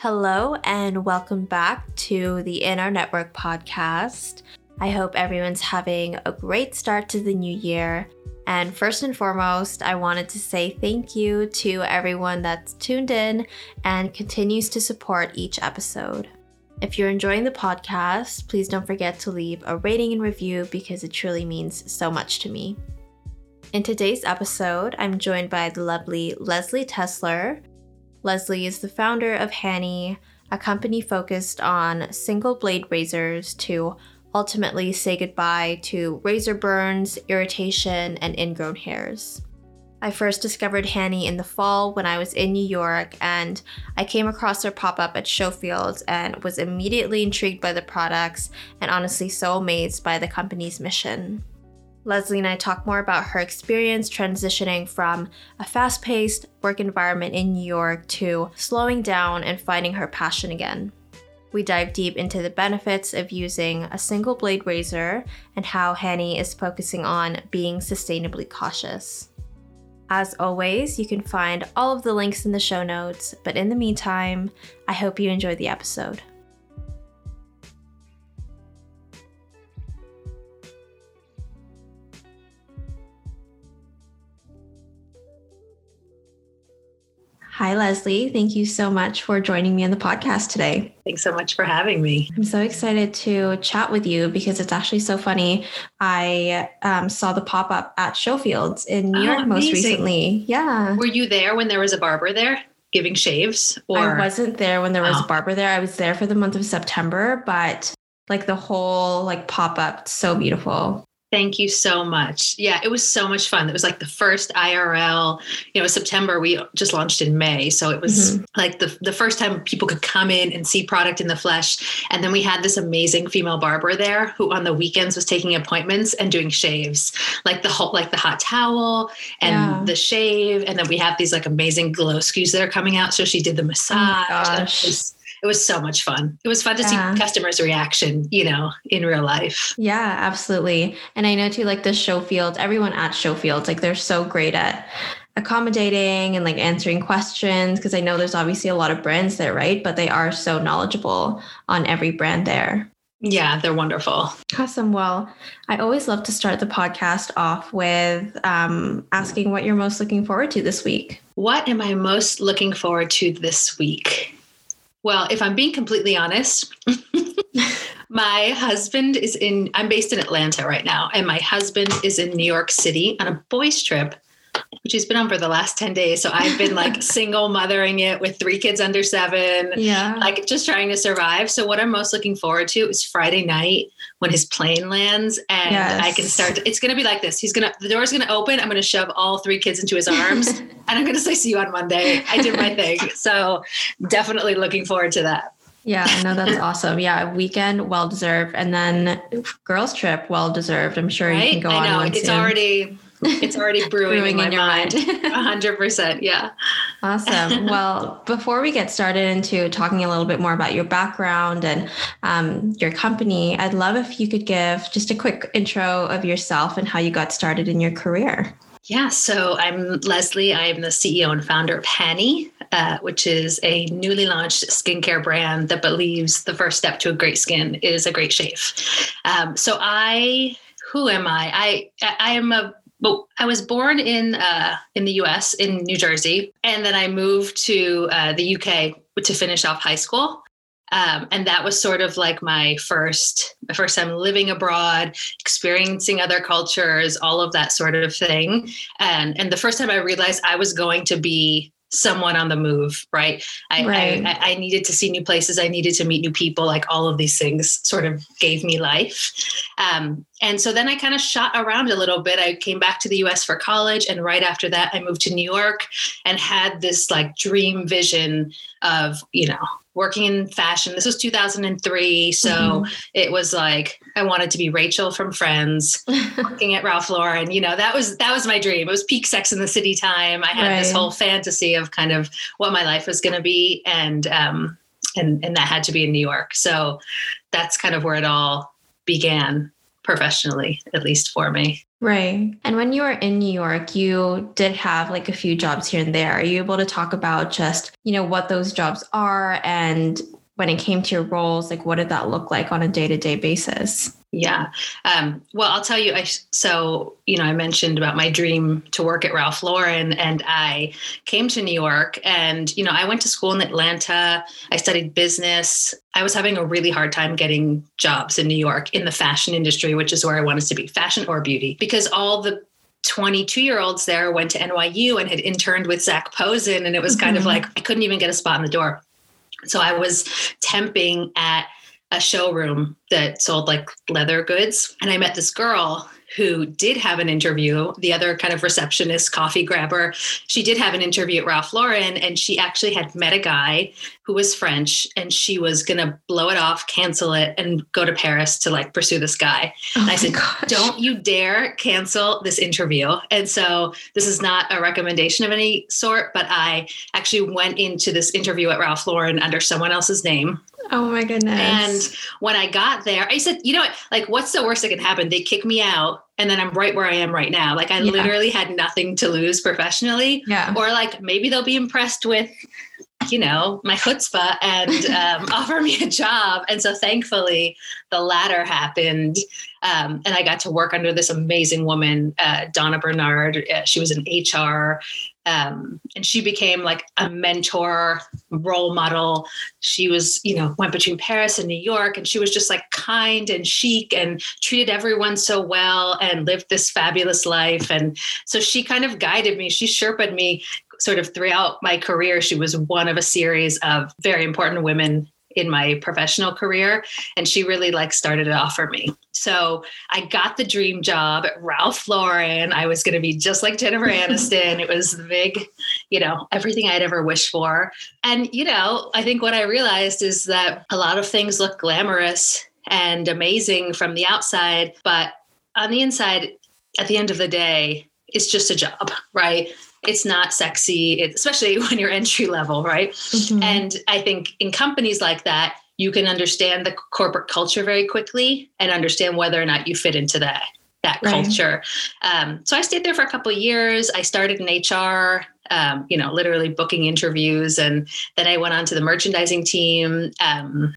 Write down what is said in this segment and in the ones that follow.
Hello, and welcome back to the In Our Network podcast. I hope everyone's having a great start to the new year. And first and foremost, I wanted to say thank you to everyone that's tuned in and continues to support each episode. If you're enjoying the podcast, please don't forget to leave a rating and review because it truly means so much to me. In today's episode, I'm joined by the lovely Leslie Tesler, Leslie is the founder of Hanni, a company focused on single blade razors to ultimately say goodbye to razor burns, irritation, and ingrown hairs. I first discovered Hanni in the fall when I was in New York, and I came across their pop up at Showfields and was immediately intrigued by the products and honestly so amazed by the company's mission. Leslie and I talk more about her experience transitioning from a fast paced work environment in New York to slowing down and finding her passion again. We dive deep into the benefits of using a single blade razor and how Hanni is focusing on being sustainably cautious. As always, you can find all of the links in the show notes, but in the meantime, I hope you enjoy the episode. Hi, Leslie. Thank you so much for joining me on the podcast today. Thanks so much for having me. I'm so excited to chat with you because it's actually so funny. I um, saw the pop up at Showfields in New oh, York most recently. Yeah. Were you there when there was a barber there? Giving shaves or I wasn't there when there was oh. a barber there. I was there for the month of September, but like the whole like pop up so beautiful. Thank you so much. Yeah, it was so much fun. It was like the first IRL, you know, September. We just launched in May. So it was mm-hmm. like the, the first time people could come in and see product in the flesh. And then we had this amazing female barber there who on the weekends was taking appointments and doing shaves, like the whole, like the hot towel and yeah. the shave. And then we have these like amazing glow SKUs that are coming out. So she did the oh massage. Oh it was so much fun. It was fun to yeah. see customers' reaction, you know, in real life. Yeah, absolutely. And I know too, like the Showfields, everyone at Showfields, like they're so great at accommodating and like answering questions because I know there's obviously a lot of brands there, right? But they are so knowledgeable on every brand there. Yeah, they're wonderful. Awesome. Well, I always love to start the podcast off with um, asking what you're most looking forward to this week. What am I most looking forward to this week? Well, if I'm being completely honest, my husband is in, I'm based in Atlanta right now, and my husband is in New York City on a boys' trip which he's been on for the last 10 days. So I've been like single mothering it with three kids under seven. Yeah. Like just trying to survive. So what I'm most looking forward to is Friday night when his plane lands and yes. I can start. To, it's going to be like this. He's going to, the door's going to open. I'm going to shove all three kids into his arms and I'm going to say, see you on Monday. I did my thing. So definitely looking forward to that. Yeah, no, that's awesome. Yeah, weekend well deserved, and then girls trip well deserved. I'm sure right? you can go I know. on. It's soon. already it's already brewing, brewing in, in, your mind. hundred percent. Yeah. Awesome. Well, before we get started into talking a little bit more about your background and um, your company, I'd love if you could give just a quick intro of yourself and how you got started in your career. Yeah, so I'm Leslie. I'm the CEO and founder of Hanni, uh, which is a newly launched skincare brand that believes the first step to a great skin is a great shave. Um, so I, who am I? I I am a but I was born in uh, in the U.S. in New Jersey, and then I moved to uh, the U.K. to finish off high school. Um, and that was sort of like my first my first time living abroad experiencing other cultures all of that sort of thing and and the first time i realized i was going to be someone on the move, right? I, right. I, I, needed to see new places. I needed to meet new people. Like all of these things sort of gave me life. Um, and so then I kind of shot around a little bit. I came back to the US for college. And right after that, I moved to New York and had this like dream vision of, you know, working in fashion. This was 2003. So mm-hmm. it was like, I wanted to be Rachel from Friends, working at Ralph Lauren. You know, that was, that was my dream. It was peak sex in the city time. I had right. this whole fantasy of kind of what my life was going to be. And, um, and, and that had to be in New York. So that's kind of where it all began professionally, at least for me. Right. And when you were in New York, you did have like a few jobs here and there. Are you able to talk about just, you know, what those jobs are and when it came to your roles, like what did that look like on a day to day basis? Yeah. Um, well, I'll tell you. I so you know I mentioned about my dream to work at Ralph Lauren, and I came to New York, and you know I went to school in Atlanta. I studied business. I was having a really hard time getting jobs in New York in the fashion industry, which is where I wanted to be, fashion or beauty, because all the 22 year olds there went to NYU and had interned with Zac Posen. And it was kind mm-hmm. of like, I couldn't even get a spot in the door. So I was temping at a showroom that sold like leather goods. And I met this girl who did have an interview, the other kind of receptionist, coffee grabber. She did have an interview at Ralph Lauren, and she actually had met a guy who was French, and she was going to blow it off, cancel it, and go to Paris to like pursue this guy. Oh and I said, gosh. Don't you dare cancel this interview. And so this is not a recommendation of any sort, but I actually went into this interview at Ralph Lauren under someone else's name. Oh my goodness. And when I got there, I said, you know what? Like, what's the worst that can happen? They kick me out and then I'm right where I am right now. Like, I yeah. literally had nothing to lose professionally. Yeah. Or like maybe they'll be impressed with, you know, my chutzpah and um, offer me a job. And so thankfully, the latter happened. Um, and I got to work under this amazing woman, uh, Donna Bernard. Uh, she was an HR um, and she became like a mentor role model she was you know went between paris and new york and she was just like kind and chic and treated everyone so well and lived this fabulous life and so she kind of guided me she sherped me sort of throughout my career she was one of a series of very important women in my professional career and she really like started it off for me. So i got the dream job at ralph lauren. I was going to be just like jennifer aniston. It was the big you know everything i'd ever wished for. And you know i think what i realized is that a lot of things look glamorous and amazing from the outside but on the inside at the end of the day it's just a job, right? It's not sexy, especially when you're entry level, right? Mm-hmm. And I think in companies like that, you can understand the corporate culture very quickly and understand whether or not you fit into that that right. culture. Um, so I stayed there for a couple years. I started in HR, um, you know, literally booking interviews, and then I went on to the merchandising team. Um,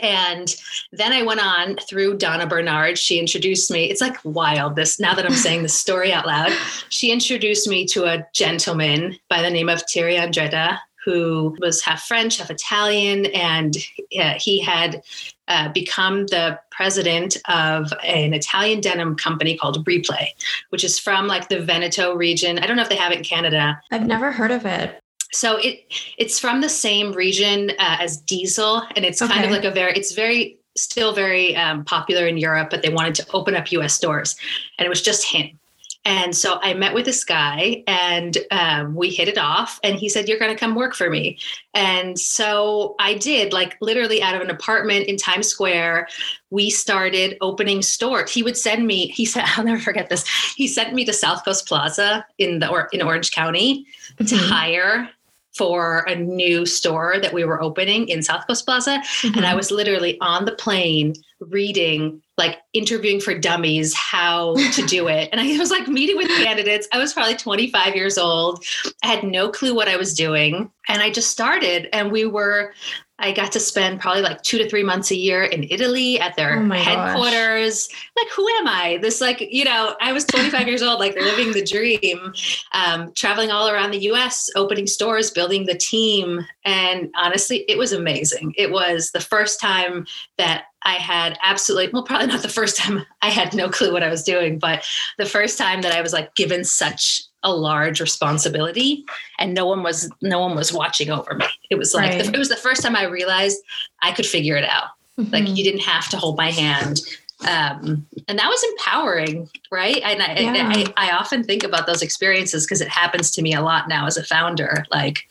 and then I went on through Donna Bernard. She introduced me. It's like wild this now that I'm saying the story out loud. She introduced me to a gentleman by the name of Thierry Andretta, who was half French, half Italian, and uh, he had uh, become the president of an Italian denim company called Replay, which is from like the Veneto region. I don't know if they have it in Canada. I've never heard of it so it it's from the same region uh, as diesel and it's okay. kind of like a very it's very still very um, popular in europe but they wanted to open up us stores and it was just him and so I met with this guy and um, we hit it off. And he said, You're going to come work for me. And so I did, like literally out of an apartment in Times Square. We started opening stores. He would send me, he said, I'll never forget this. He sent me to South Coast Plaza in the or in Orange County mm-hmm. to hire for a new store that we were opening in South Coast Plaza. Mm-hmm. And I was literally on the plane reading, like interviewing for dummies, how to do it. And I was like meeting with candidates. I was probably 25 years old. I had no clue what I was doing. And I just started, and we were I got to spend probably like two to three months a year in Italy at their oh headquarters. Gosh. Like, who am I? This, like, you know, I was 25 years old, like living the dream, um, traveling all around the US, opening stores, building the team. And honestly, it was amazing. It was the first time that I had absolutely, well, probably not the first time I had no clue what I was doing, but the first time that I was like given such a large responsibility and no one was no one was watching over me it was like right. the, it was the first time i realized i could figure it out mm-hmm. like you didn't have to hold my hand um, and that was empowering right and I, yeah. I, I often think about those experiences because it happens to me a lot now as a founder like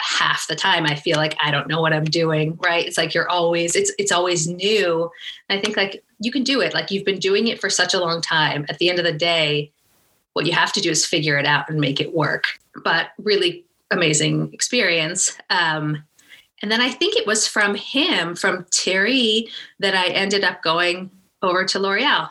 half the time I feel like I don't know what I'm doing, right? It's like you're always it's it's always new. And I think like you can do it. Like you've been doing it for such a long time. At the end of the day, what you have to do is figure it out and make it work. But really amazing experience. Um, and then I think it was from him, from Thierry, that I ended up going over to L'Oreal.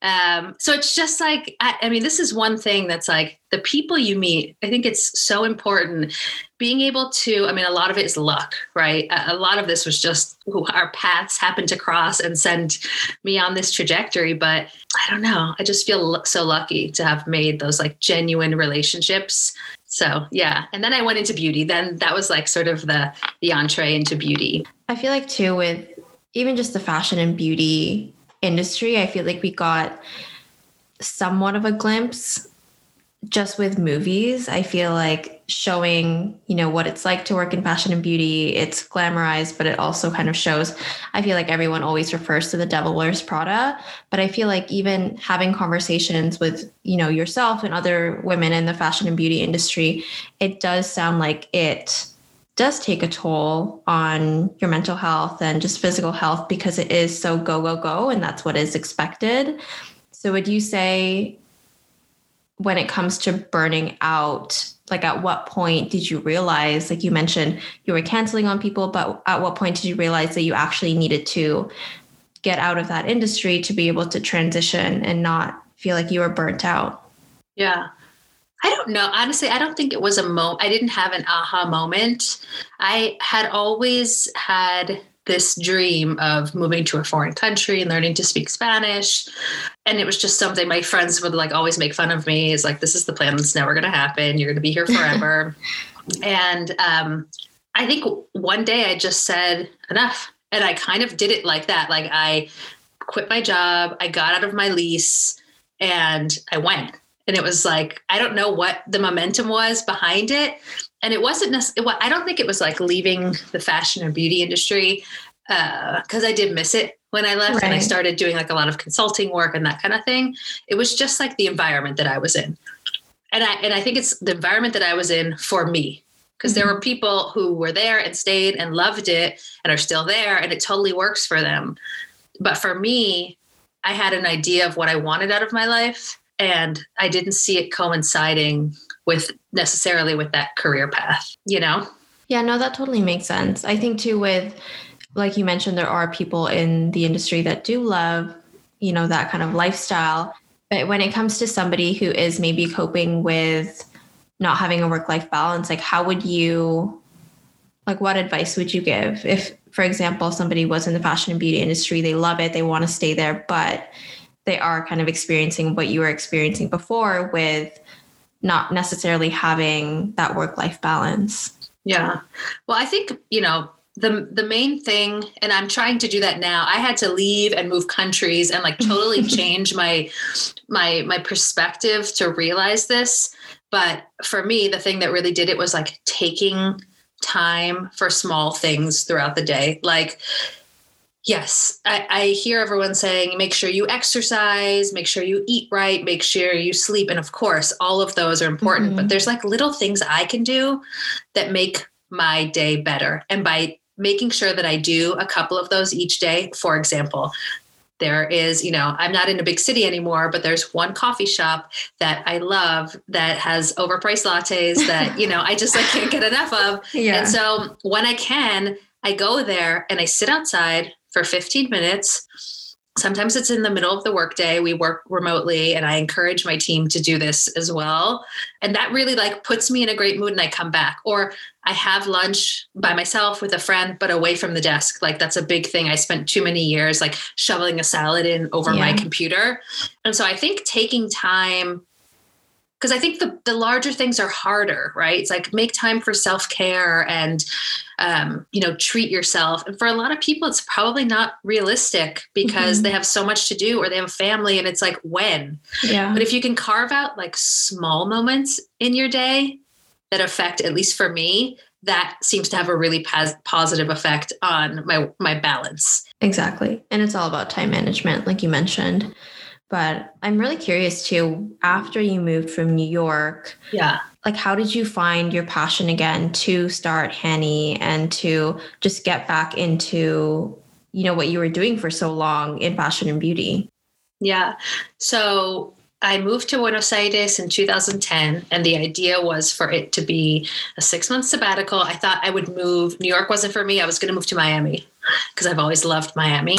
Um, so it's just like, I, I, mean, this is one thing that's like the people you meet, I think it's so important being able to, I mean, a lot of it is luck, right? A, a lot of this was just our paths happened to cross and send me on this trajectory. But I don't know. I just feel so lucky to have made those like genuine relationships. So yeah. And then I went into beauty. Then that was like sort of the, the entree into beauty. I feel like too with even just the fashion and beauty industry, I feel like we got somewhat of a glimpse just with movies. I feel like showing, you know, what it's like to work in fashion and beauty, it's glamorized, but it also kind of shows. I feel like everyone always refers to the devil wears Prada, but I feel like even having conversations with, you know, yourself and other women in the fashion and beauty industry, it does sound like it does take a toll on your mental health and just physical health because it is so go, go, go, and that's what is expected. So, would you say when it comes to burning out, like at what point did you realize, like you mentioned, you were canceling on people, but at what point did you realize that you actually needed to get out of that industry to be able to transition and not feel like you were burnt out? Yeah. I don't know. Honestly, I don't think it was a moment. I didn't have an aha moment. I had always had this dream of moving to a foreign country and learning to speak Spanish. And it was just something my friends would like always make fun of me. Is like, this is the plan that's never going to happen. You're going to be here forever. and um, I think one day I just said enough. And I kind of did it like that. Like I quit my job, I got out of my lease, and I went and it was like i don't know what the momentum was behind it. And it wasn't necessarily i don't think it was like leaving the fashion or beauty industry because uh, i did miss it when i left right. and i started doing like a lot of consulting work and that kind of thing. It was just like the environment that i was in. And i and i think it's the environment that i was in for me because mm-hmm. there were people who were there and stayed and loved it and are still there and it totally works for them. But for me i had an idea of what i wanted out of my life and I didn't see it coinciding with necessarily with that career path, you know? Yeah, no, that totally makes sense. I think too with like you mentioned there are people in the industry that do love, you know, that kind of lifestyle. But when it comes to somebody who is maybe coping with not having a work life balance, like how would you like what advice would you give if for example somebody was in the fashion and beauty industry, they love it, they want to stay there, but they are kind of experiencing what you were experiencing before with not necessarily having that work life balance. Yeah. Well, I think, you know, the the main thing and I'm trying to do that now. I had to leave and move countries and like totally change my my my perspective to realize this. But for me, the thing that really did it was like taking time for small things throughout the day. Like Yes, I, I, hear everyone saying make sure you exercise, make sure you eat right, make sure you sleep. And of course, all of those are important, mm-hmm. but there's like little things I can do that make my day better. And by making sure that I do a couple of those each day, for example, there is, you know, I'm not in a big city anymore, but there's one coffee shop that I love that has overpriced lattes that, you know, I just like can't get enough of. Yeah. And so when I can, I go there and I sit outside for 15 minutes. Sometimes it's in the middle of the workday. We work remotely, and I encourage my team to do this as well. And that really like puts me in a great mood, and I come back. Or I have lunch by myself with a friend, but away from the desk. Like that's a big thing. I spent too many years like shoveling a salad in over yeah. my computer, and so I think taking time because I think the the larger things are harder, right? It's like make time for self care and um, you know treat yourself. And for a lot of people, it's probably not realistic because mm-hmm. they have so much to do or they have a family, and it's like when. Yeah. But if you can carve out like small moments in your day that affect, at least for me, that seems to have a really pos- positive effect on my my balance. Exactly, and it's all about time management, like you mentioned. But I'm really curious too, after you moved from New York, yeah. Like how did you find your passion again to start Hanni and to just get back into, you know, what you were doing for so long in fashion and beauty? Yeah. So I moved to Buenos Aires in 2010, and the idea was for it to be a six month sabbatical. I thought I would move. New York wasn't for me. I was going to move to Miami because I've always loved Miami.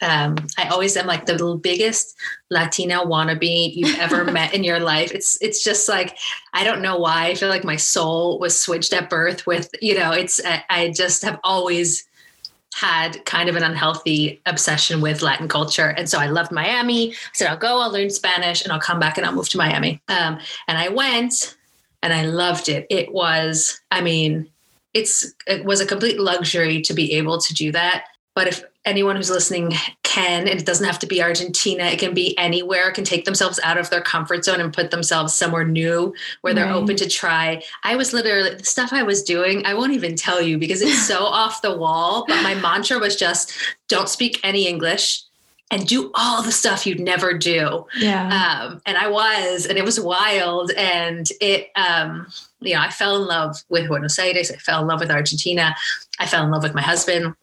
Um, I always am like the biggest Latina wannabe you've ever met in your life. It's it's just like I don't know why. I feel like my soul was switched at birth with you know. It's I just have always had kind of an unhealthy obsession with Latin culture. And so I loved Miami. I said, I'll go, I'll learn Spanish, and I'll come back and I'll move to Miami. Um, and I went and I loved it. It was, I mean, it's it was a complete luxury to be able to do that. But if anyone who's listening can, and it doesn't have to be Argentina, it can be anywhere, can take themselves out of their comfort zone and put themselves somewhere new where they're right. open to try. I was literally the stuff I was doing, I won't even tell you because it's so off the wall. But my mantra was just don't speak any English and do all the stuff you'd never do. Yeah. Um, and I was, and it was wild. And it, um, you know, I fell in love with Buenos Aires. I fell in love with Argentina. I fell in love with my husband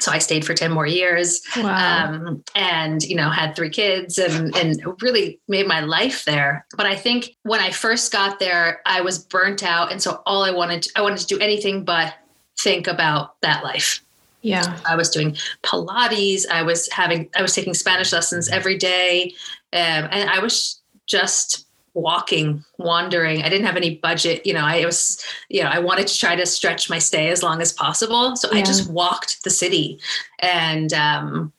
so I stayed for 10 more years wow. um, and, you know, had three kids and, and really made my life there. But I think when I first got there, I was burnt out. And so all I wanted, to, I wanted to do anything but think about that life. Yeah. I was doing Pilates. I was having, I was taking Spanish lessons every day. Um, and I was just walking, wandering. I didn't have any budget. You know, I was, you know, I wanted to try to stretch my stay as long as possible. So yeah. I just walked the city and um,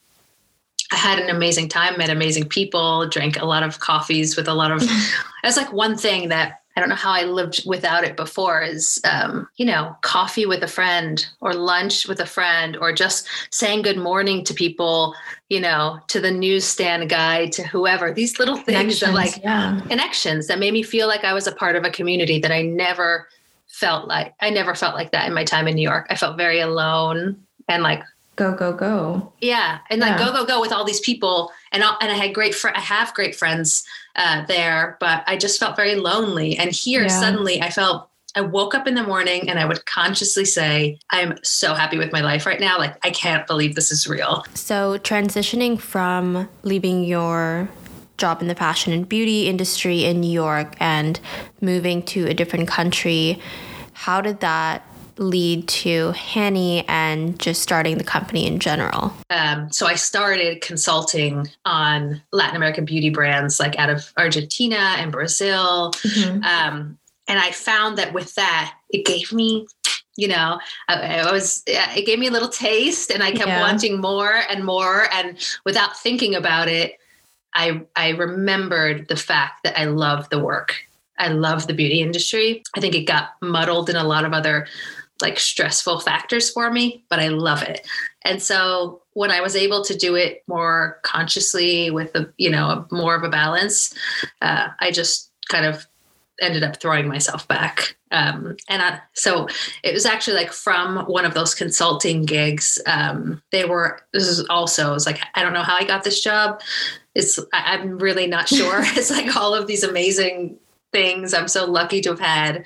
I had an amazing time, met amazing people, drank a lot of coffees with a lot of, that's like one thing that I don't know how I lived without it before is, um, you know, coffee with a friend or lunch with a friend or just saying good morning to people, you know, to the newsstand guy, to whoever, these little things that like yeah. connections that made me feel like I was a part of a community that I never felt like, I never felt like that in my time in New York. I felt very alone and like go go go yeah and like go go go with all these people and and i had great fr- i have great friends uh, there but i just felt very lonely and here yeah. suddenly i felt I woke up in the morning and I would consciously say, I'm so happy with my life right now. Like, I can't believe this is real. So, transitioning from leaving your job in the fashion and beauty industry in New York and moving to a different country, how did that lead to Hanni and just starting the company in general? Um, so I started consulting on Latin American beauty brands like out of Argentina and Brazil. Mm-hmm. Um, and I found that with that, it gave me you know I, I, was it gave me a little taste and i kept yeah. wanting more and more and without thinking about it i i remembered the fact that i love the work i love the beauty industry i think it got muddled in a lot of other like stressful factors for me, but I love it. And so when I was able to do it more consciously with a, you know, more of a balance, uh, I just kind of ended up throwing myself back. Um, and I, so it was actually like from one of those consulting gigs. Um, they were, this is also, was like, I don't know how I got this job. It's, I'm really not sure. it's like all of these amazing things I'm so lucky to have had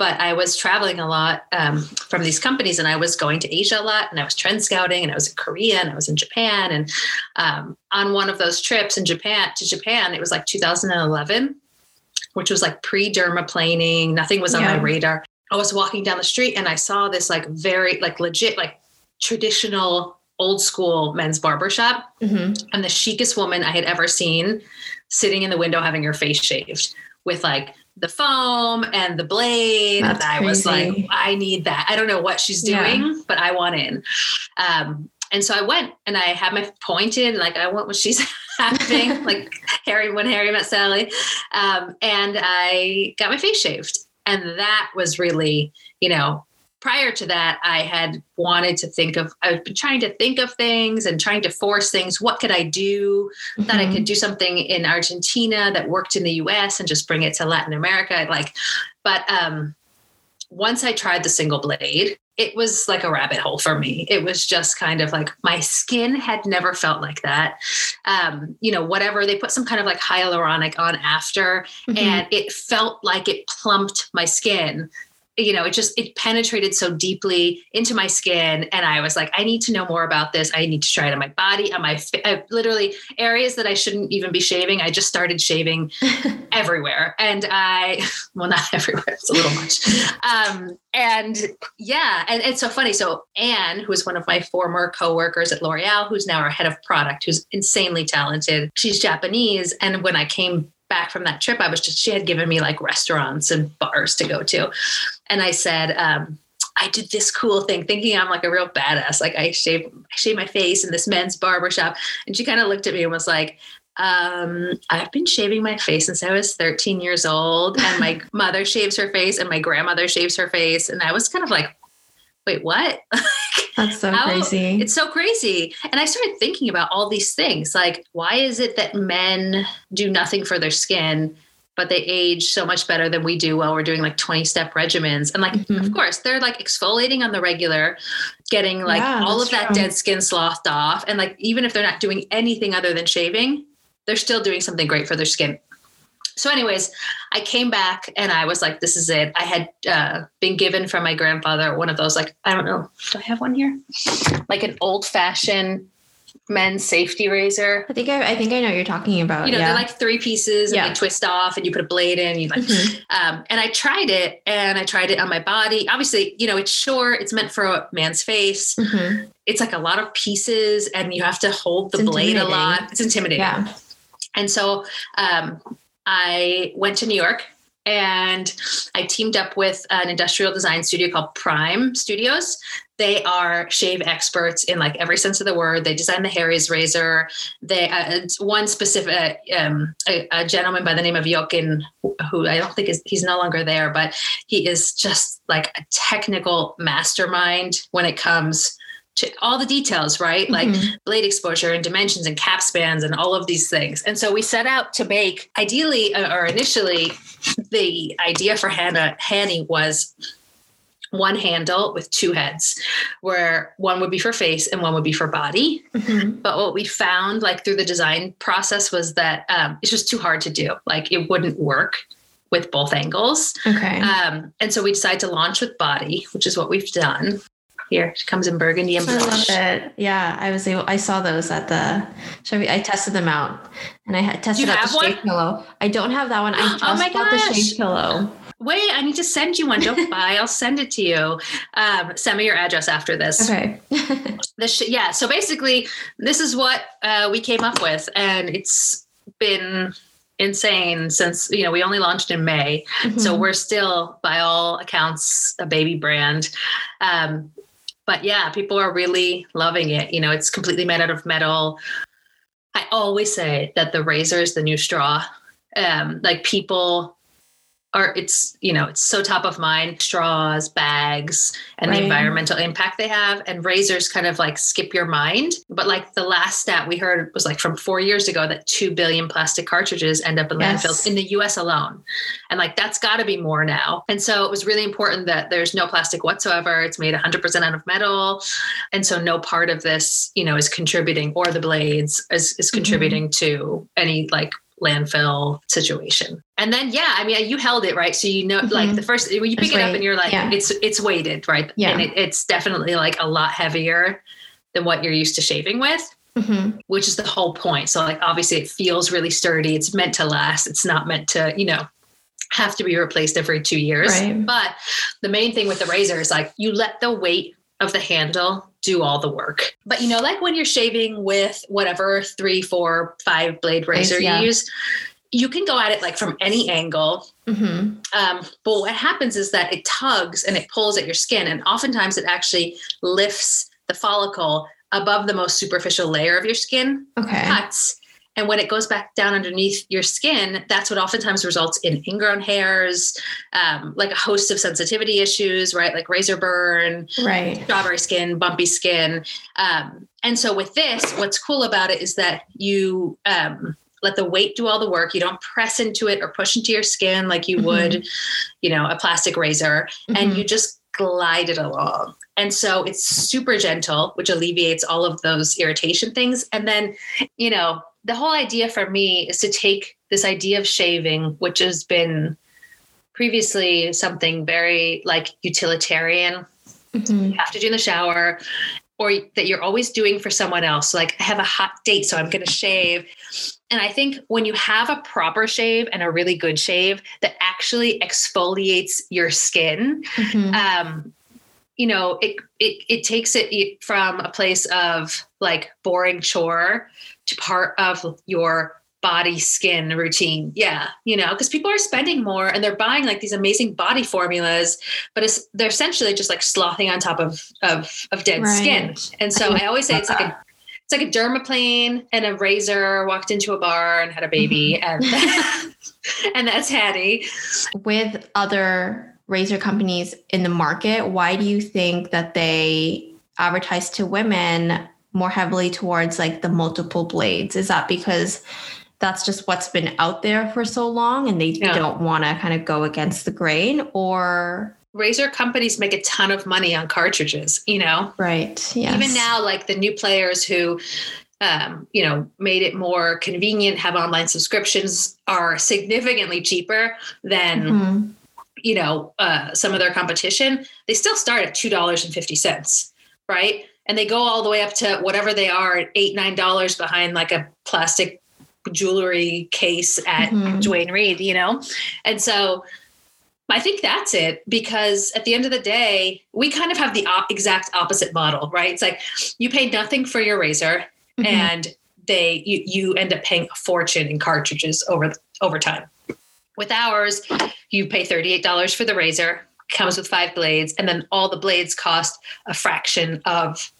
but I was traveling a lot um, from these companies and I was going to Asia a lot and I was trend scouting and I was in Korea and I was in Japan. And um, on one of those trips in Japan to Japan, it was like 2011, which was like pre dermaplaning. Nothing was on yeah. my radar. I was walking down the street and I saw this like very like legit, like traditional old school men's barbershop mm-hmm. and the chicest woman I had ever seen sitting in the window having her face shaved with like the foam and the blade. That's and I crazy. was like, I need that. I don't know what she's doing, yeah. but I want in. Um, and so I went and I had my pointed, like I want what she's having, like Harry when Harry met Sally. Um, and I got my face shaved. And that was really, you know, prior to that, I had wanted to think of, I've been trying to think of things and trying to force things. What could I do? Mm-hmm. That I could mm-hmm. do something in Argentina that worked in the US and just bring it to Latin America. Like, but um, once I tried the single blade, it was like a rabbit hole for me. It was just kind of like my skin had never felt like that. Um, you know, whatever they put some kind of like hyaluronic on after, mm-hmm. and it felt like it plumped my skin you know, it just it penetrated so deeply into my skin, and I was like, I need to know more about this. I need to try it on my body, on my I, literally areas that I shouldn't even be shaving. I just started shaving everywhere, and I well, not everywhere. It's a little much. Um, and yeah, and it's so funny. So Anne, who is one of my former coworkers at L'Oreal, who's now our head of product, who's insanely talented. She's Japanese, and when I came back from that trip, I was just, she had given me like restaurants and bars to go to. And I said, um, I did this cool thing, thinking I'm like a real badass. Like I shaved, I shaved my face in this men's barbershop. And she kind of looked at me and was like, um, I've been shaving my face since I was 13 years old, and my mother shaves her face, and my grandmother shaves her face. And I was kind of like, wait, what? That's so How, crazy. It's so crazy. And I started thinking about all these things like, why is it that men do nothing for their skin? But they age so much better than we do while we're doing like 20 step regimens. And like, mm-hmm. of course, they're like exfoliating on the regular, getting like yeah, all of that true. dead skin slothed off. And like, even if they're not doing anything other than shaving, they're still doing something great for their skin. So, anyways, I came back and I was like, this is it. I had uh, been given from my grandfather one of those, like, I don't know, do I have one here? Like an old fashioned men's safety razor. I think I, I think I know what you're talking about. You know, yeah. they're like three pieces and yeah. they twist off and you put a blade in. You like, mm-hmm. um, and I tried it and I tried it on my body. Obviously, you know, it's short. It's meant for a man's face. Mm-hmm. It's like a lot of pieces and you have to hold the blade a lot. It's intimidating. Yeah. And so um, I went to New York and I teamed up with an industrial design studio called Prime Studios. They are shave experts in like every sense of the word. They design the Harry's razor. They uh, one specific um, a, a, gentleman by the name of Jochen, who I don't think is he's no longer there, but he is just like a technical mastermind when it comes all the details, right? Mm-hmm. Like blade exposure and dimensions and cap spans and all of these things. And so we set out to make, ideally, uh, or initially, the idea for Hannah Hanni was one handle with two heads, where one would be for face and one would be for body. Mm-hmm. But what we found, like through the design process, was that um, it's just too hard to do. Like it wouldn't work with both angles. Okay. Um, and so we decided to launch with body, which is what we've done. Here, she comes in burgundy and blush. I love it. Yeah, I was able. I saw those at the. So I tested them out, and I had tested out the one? shave pillow. I don't have that one. I just oh my got gosh. the shave pillow. Wait, I need to send you one. Don't buy. I'll send it to you. Um, send me your address after this. Okay. the sh- yeah. So basically, this is what uh, we came up with, and it's been insane since you know we only launched in May, mm-hmm. so we're still, by all accounts, a baby brand. Um, but yeah, people are really loving it. You know, it's completely made out of metal. I always say that the razor is the new straw. Um, like people are it's you know it's so top of mind straws bags and right. the environmental impact they have and razors kind of like skip your mind but like the last stat we heard was like from four years ago that 2 billion plastic cartridges end up in yes. landfills in the us alone and like that's got to be more now and so it was really important that there's no plastic whatsoever it's made 100% out of metal and so no part of this you know is contributing or the blades is, is mm-hmm. contributing mm-hmm. to any like landfill situation. And then yeah, I mean you held it right, so you know mm-hmm. like the first when you pick it's it weight. up and you're like yeah. it's it's weighted right, yeah, and it, it's definitely like a lot heavier than what you're used to shaving with. Mm-hmm. Which is the whole point. So, like, obviously, it feels really sturdy. It's meant to last. It's not meant to, you know, have to be replaced every two years. Right. But the main thing with the razor is like you let the weight of the handle do all the work. But you know, like when you're shaving with whatever three, four, five blade razor yeah. you use, you can go at it like from any angle. Mm-hmm. Um, but what happens is that it tugs and it pulls at your skin, and oftentimes it actually lifts the follicle above the most superficial layer of your skin, okay. cuts, and when it goes back down underneath your skin, that's what oftentimes results in ingrown hairs, um, like a host of sensitivity issues, right? Like razor burn, right? Strawberry skin, bumpy skin. Um, and so with this, what's cool about it is that you um, let the weight do all the work. You don't press into it or push into your skin like you mm-hmm. would, you know, a plastic razor, mm-hmm. and you just glide it along. And so it's super gentle, which alleviates all of those irritation things. And then, you know, the whole idea for me is to take this idea of shaving, which has been previously something very like utilitarian. Mm-hmm. You have to do in the shower, or that you're always doing for someone else. Like I have a hot date, so I'm going to shave. And I think when you have a proper shave and a really good shave that actually exfoliates your skin, mm-hmm. um, you know, it, it it takes it from a place of like boring chore part of your body skin routine. Yeah, you know, because people are spending more and they're buying like these amazing body formulas, but it's they're essentially just like slothing on top of of of dead right. skin. And so I, I always say it's like a it's like a dermaplane and a razor walked into a bar and had a baby mm-hmm. and and that's Hanni. With other razor companies in the market, why do you think that they advertise to women more heavily towards like the multiple blades? Is that because that's just what's been out there for so long and they yeah. don't want to kind of go against the grain or razor companies make a ton of money on cartridges you know right yes. even now like the new players who um, you know made it more convenient have online subscriptions are significantly cheaper than mm-hmm. you know uh, some of their competition they still start at $2.50 right and they go all the way up to whatever they are eight nine dollars behind like a plastic jewelry case at mm-hmm. Duane Reade, you know? And so I think that's it because at the end of the day, we kind of have the op- exact opposite model, right? It's like you pay nothing for your razor mm-hmm. and they you, you end up paying a fortune in cartridges over over time. With ours, you pay $38 for the razor, comes with five blades, and then all the blades cost a fraction of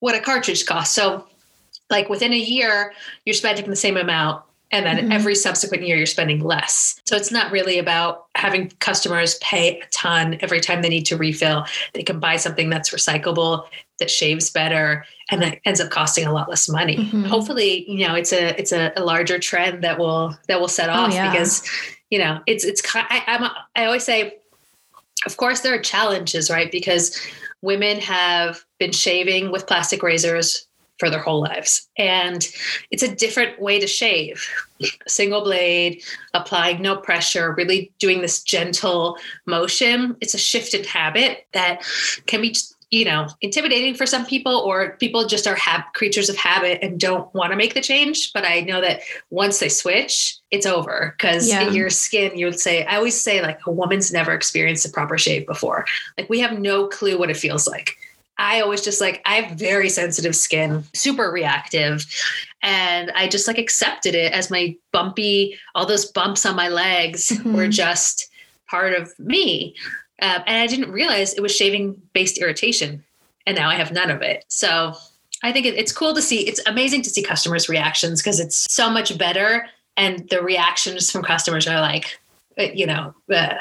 what a cartridge costs. So like within a year you're spending the same amount and then mm-hmm. every subsequent year you're spending less so it's not really about having customers pay a ton every time they need to refill they can buy something that's recyclable that shaves better and that ends up costing a lot less money mm-hmm. hopefully you know it's a it's a, a, larger trend that will that will set oh, off oh, yeah. because you know it's it's I, I'm I always say of course there are challenges right because women have been shaving with plastic razors for their whole lives. And it's a different way to shave. Single blade, applying no pressure, really doing this gentle motion. It's a shift in habit that can be you know intimidating for some people or people just are hab- creatures of habit and don't want to make the change but i know that once they switch it's over because yeah. your skin you would say i always say like a woman's never experienced a proper shave before like we have no clue what it feels like I always just like, I have very sensitive skin, super reactive. And I just like accepted it as my bumpy, all those bumps on my legs mm-hmm. were just part of me. Um, and I didn't realize it was shaving based irritation. And now I have none of it. So I think it, it's cool to see, it's amazing to see customers' reactions because it's so much better. And the reactions from customers are like, uh, you know, uh,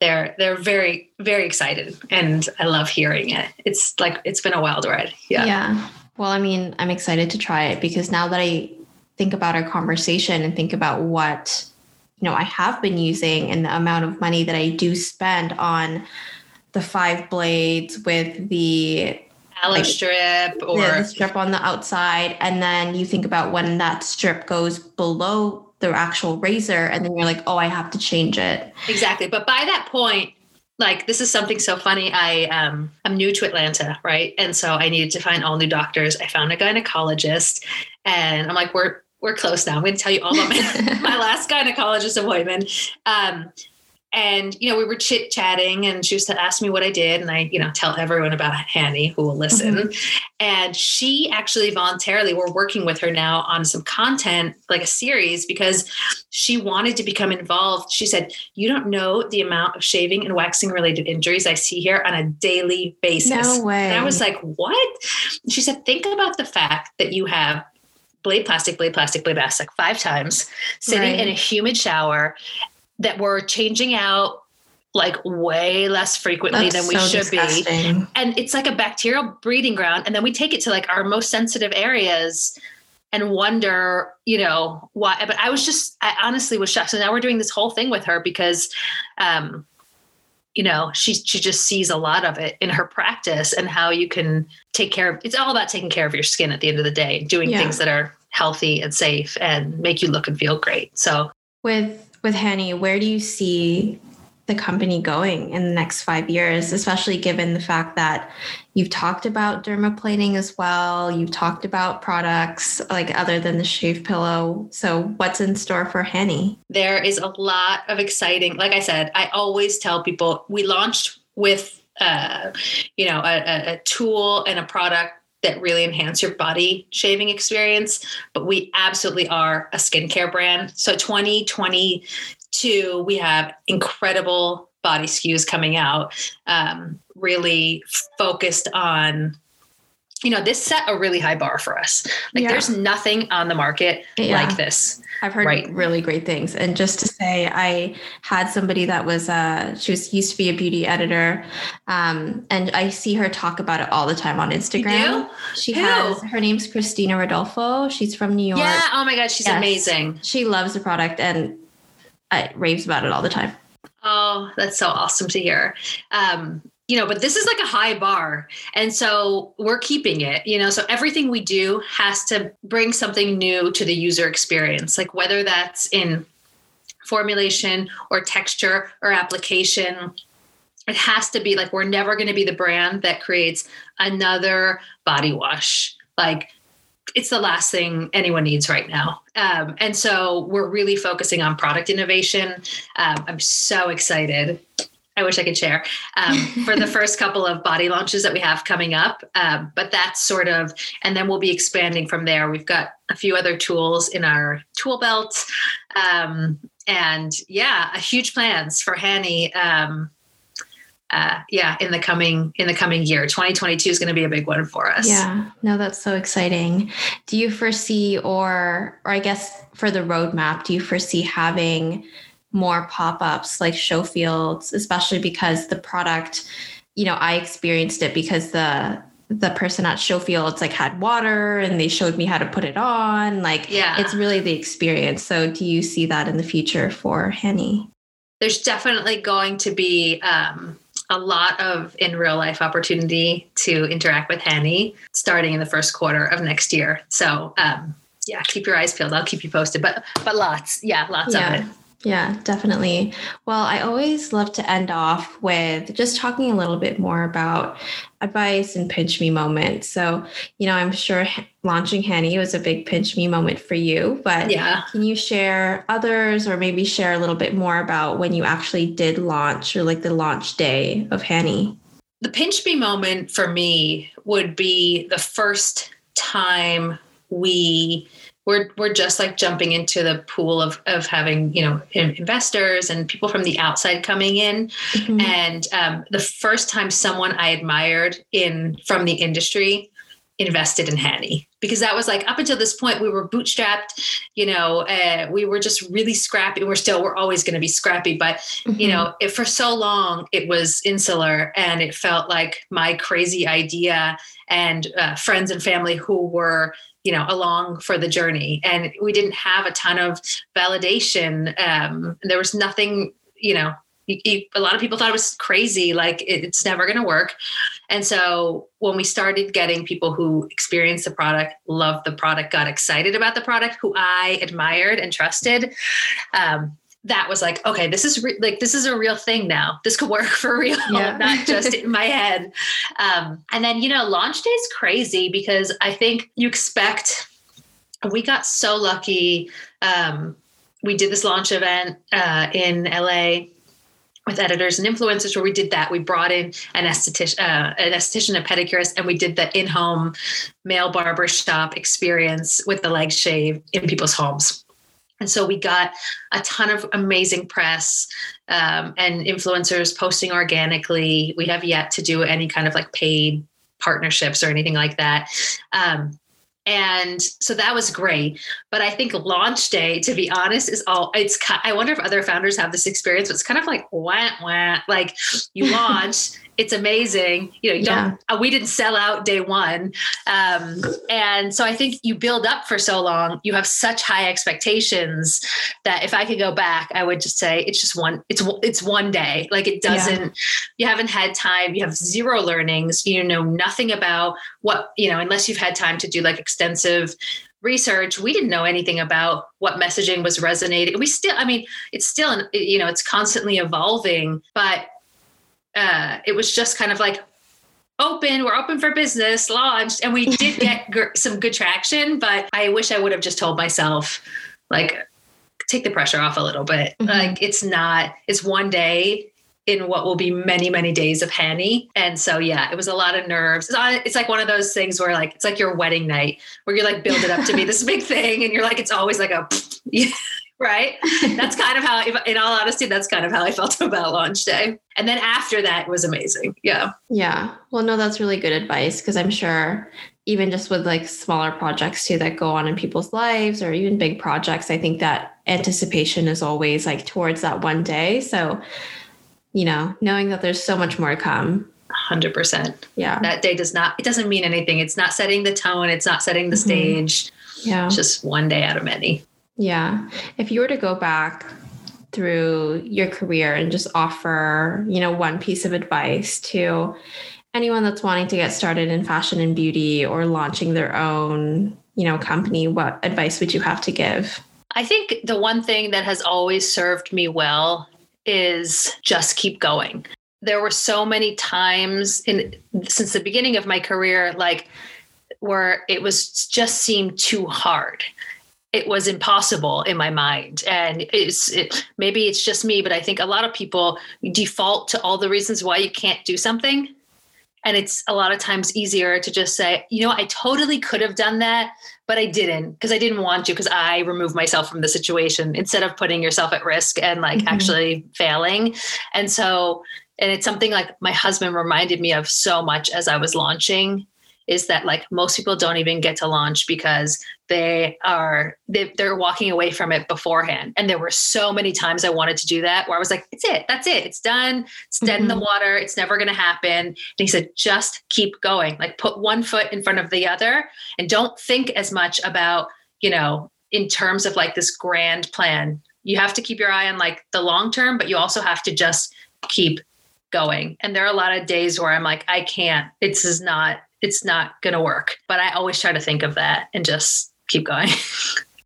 they're they're very very excited and i love hearing it. It's like it's been a wild ride. Yeah. Yeah. Well i mean i'm excited to try it because now that i think about our conversation and think about what you know i have been using and the amount of money that i do spend on the five blades with the like, strip or the strip on the outside. And then you think about when that strip goes below the actual razor and then you're like oh i have to change it. Exactly. But by that point like this is something so funny. I um i'm new to atlanta right? And so i needed to find all new doctors. I found a gynecologist and i'm like we're we're close now. I'm going to tell you all about my, my last gynecologist appointment. Um and you know we were chit chatting and she used to ask me what i did and i you know tell everyone about Hanni who will listen mm-hmm. and she actually voluntarily we're working with her now on some content like a series because she wanted to become involved she said you don't know the amount of shaving and waxing related injuries i see here on a daily basis no way. and i was like what she said think about the fact that you have blade plastic, blade plastic, blade plastic five times, sitting right. in a humid shower that we're changing out like way less frequently That's than we so should disgusting. be. And it's like a bacterial breeding ground. And then we take it to like our most sensitive areas and wonder, you know, why. But I was just, I honestly was shocked. So now we're doing this whole thing with her because, um, you know, she she just sees a lot of it in her practice and how you can take care of. It's all about taking care of your skin at the end of the day, doing yeah. things that are healthy and safe and make you look and feel great. So with with Hanni, where do you see the company going in the next five years, especially given the fact that you've talked about dermaplaning as well. You've talked about products like other than the shave pillow. So, what's in store for Hanni? There is a lot of exciting, like I said, I always tell people we launched with, uh, you know, a, a tool and a product that really enhance your body shaving experience. But we absolutely are a skincare brand. So 2022, we have incredible body SKUs coming out, um, really focused on you know, this set a really high bar for us. Like yeah. there's nothing on the market yeah. like this. I've heard right. really great things. And just to say, I had somebody that was uh she was used to be a beauty editor. Um, and I see her talk about it all the time on Instagram. She Who? has her name's Christina Rodolfo. She's from New York. Yeah. Oh my god, she's yes. amazing. She loves the product and uh, raves about it all the time. Oh, that's so awesome to hear. Um, you know, but this is like a high bar. And so we're keeping it, you know, so everything we do has to bring something new to the user experience, like whether that's in formulation or texture or application. It has to be like we're never going to be the brand that creates another body wash. Like it's the last thing anyone needs right now. Um, and so we're really focusing on product innovation. Um, I'm so excited I wish I could share um, for the first couple of body launches that we have coming up. Um, but that's sort of, and then we'll be expanding from there. We've got a few other tools in our tool belt. Um, and yeah, a huge plans for Hanni. Um, uh, yeah, in the coming in the coming year, 2022 is going to be a big one for us. Yeah, no, that's so exciting. Do you foresee, or or I guess for the roadmap, do you foresee having more pop-ups like Showfields especially because the product you know i experienced it because the the person at Showfields like had water and they showed me how to put it on like yeah. it's really the experience. So do you see that in the future for Hanni? There's definitely going to be um, a lot of in real life opportunity to interact with Hanni starting in the first quarter of next year. So um, yeah keep your eyes peeled. I'll keep you posted but but lots. Yeah lots yeah. of it yeah, definitely. Well, I always love to end off with just talking a little bit more about advice and pinch me moments. So, you know, I'm sure launching Hanni was a big pinch me moment for you, but yeah. can you share others or maybe share a little bit more about when you actually did launch or like the launch day of Hanni? The pinch me moment for me would be the first time we we're we're just like jumping into the pool of of having you know investors and people from the outside coming in mm-hmm. and um, the first time someone i admired in from the industry invested in Hanni because that was like up until this point we were bootstrapped you know uh, we were just really scrappy we're still we're always going to be scrappy but mm-hmm. you know it, for so long it was insular and it felt like my crazy idea and uh, friends and family who were you know along for the journey. And we didn't have a ton of validation. Um, there was nothing you know a lot of people thought it was crazy like it, it's never going to work. And so when we started getting people who experienced the product loved the product got excited about the product who i admired and trusted um, that was like, okay, this is re- like this is a real thing now. This could work for real, yeah. not just in my head. Um, and then you know, launch day is crazy because I think you expect. We got so lucky. Um, we did this launch event uh, in LA with editors and influencers where we did that. We brought in an esthetician, uh, an esthetician, a pedicurist, and we did the in-home male barber shop experience with the leg shave in people's homes. And so we got a ton of amazing press um, and influencers posting organically. We have yet to do any kind of like paid partnerships or anything like that. Um, and so that was great but i think launch day to be honest is all it's i wonder if other founders have this experience but it's kind of like wah wah like you launch it's amazing. You know, you yeah. don't, uh, we didn't sell out day one. Um, and so I think you build up for so long, you have such high expectations that if I could go back, I would just say it's just one, it's, it's one day. Like it doesn't, yeah. you haven't had time, you have zero learnings, you know nothing about what, you know, unless you've had time to do like extensive research, we didn't know anything about what messaging was resonating. We still, I mean, it's still, you know, it's constantly evolving, but uh, it was just kind of like open, we're open for business, launched, and we did get g- some good traction. But I wish I would have just told myself, like, take the pressure off a little bit. Mm-hmm. Like, it's not, it's one day in what will be many many days of Hanni. And so yeah, it was a lot of nerves. It's, it's like one of those things where like it's like your wedding night where you're like build it up to be this big thing, and you're like it's always like a yeah, right. That's kind of how, in all honesty, that's kind of how I felt about launch day. And then after that it was amazing. Yeah. Yeah. Well, no, that's really good advice because I'm sure even just with like smaller projects too that go on in people's lives or even big projects, I think that anticipation is always like towards that one day. So you know, knowing that there's so much more to come. 100%. Yeah. That day does not, it doesn't mean anything. It's not setting the tone, it's not setting the mm-hmm. stage. Yeah. It's just one day out of many. Yeah. If you were to go back through your career and just offer, you know, one piece of advice to anyone that's wanting to get started in fashion and beauty or launching their own, you know, company, what advice would you have to give? I think the one thing that has always served me well is just keep going. There were so many times in since the beginning of my career, like where it was just seemed too hard. It was impossible in my mind, and it's it, maybe it's just me, but I think a lot of people default to all the reasons why you can't do something, and it's a lot of times easier to just say, you know, I totally could have done that, but I didn't because I didn't want to because I removed myself from the situation instead of putting yourself at risk and like mm-hmm. actually failing. And so, and it's something like my husband reminded me of so much as I was launching is that like most people don't even get to launch because they are they, they're walking away from it beforehand. And there were so many times i wanted to do that where i was like it's it. That's it. It's done. It's dead mm-hmm. in the mm-hmm. water. It's never going to happen. And he said just keep going. Like put one foot in front of the other and don't think as much about you know in terms of like this grand plan. You have to keep your eye on like the long term but you also have to just keep going. And there are a lot of days where i'm like i can't. This is not it's not going to work. But I always try to think of that and just keep going.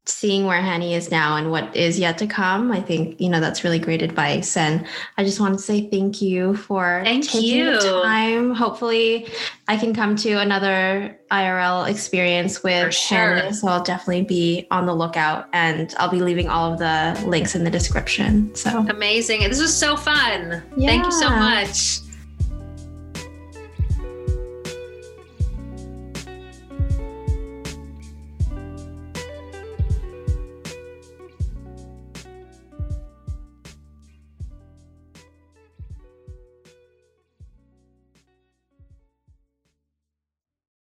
Seeing where Hanni is now and what is yet to come, I think, you know, that's really great advice. And I just want to say thank you for thank taking you. the time. Hopefully, I can come to another IRL experience with sure. So I'll definitely be on the lookout and I'll be leaving all of the links in the description. So amazing. This was so fun. Yeah. Thank you so much.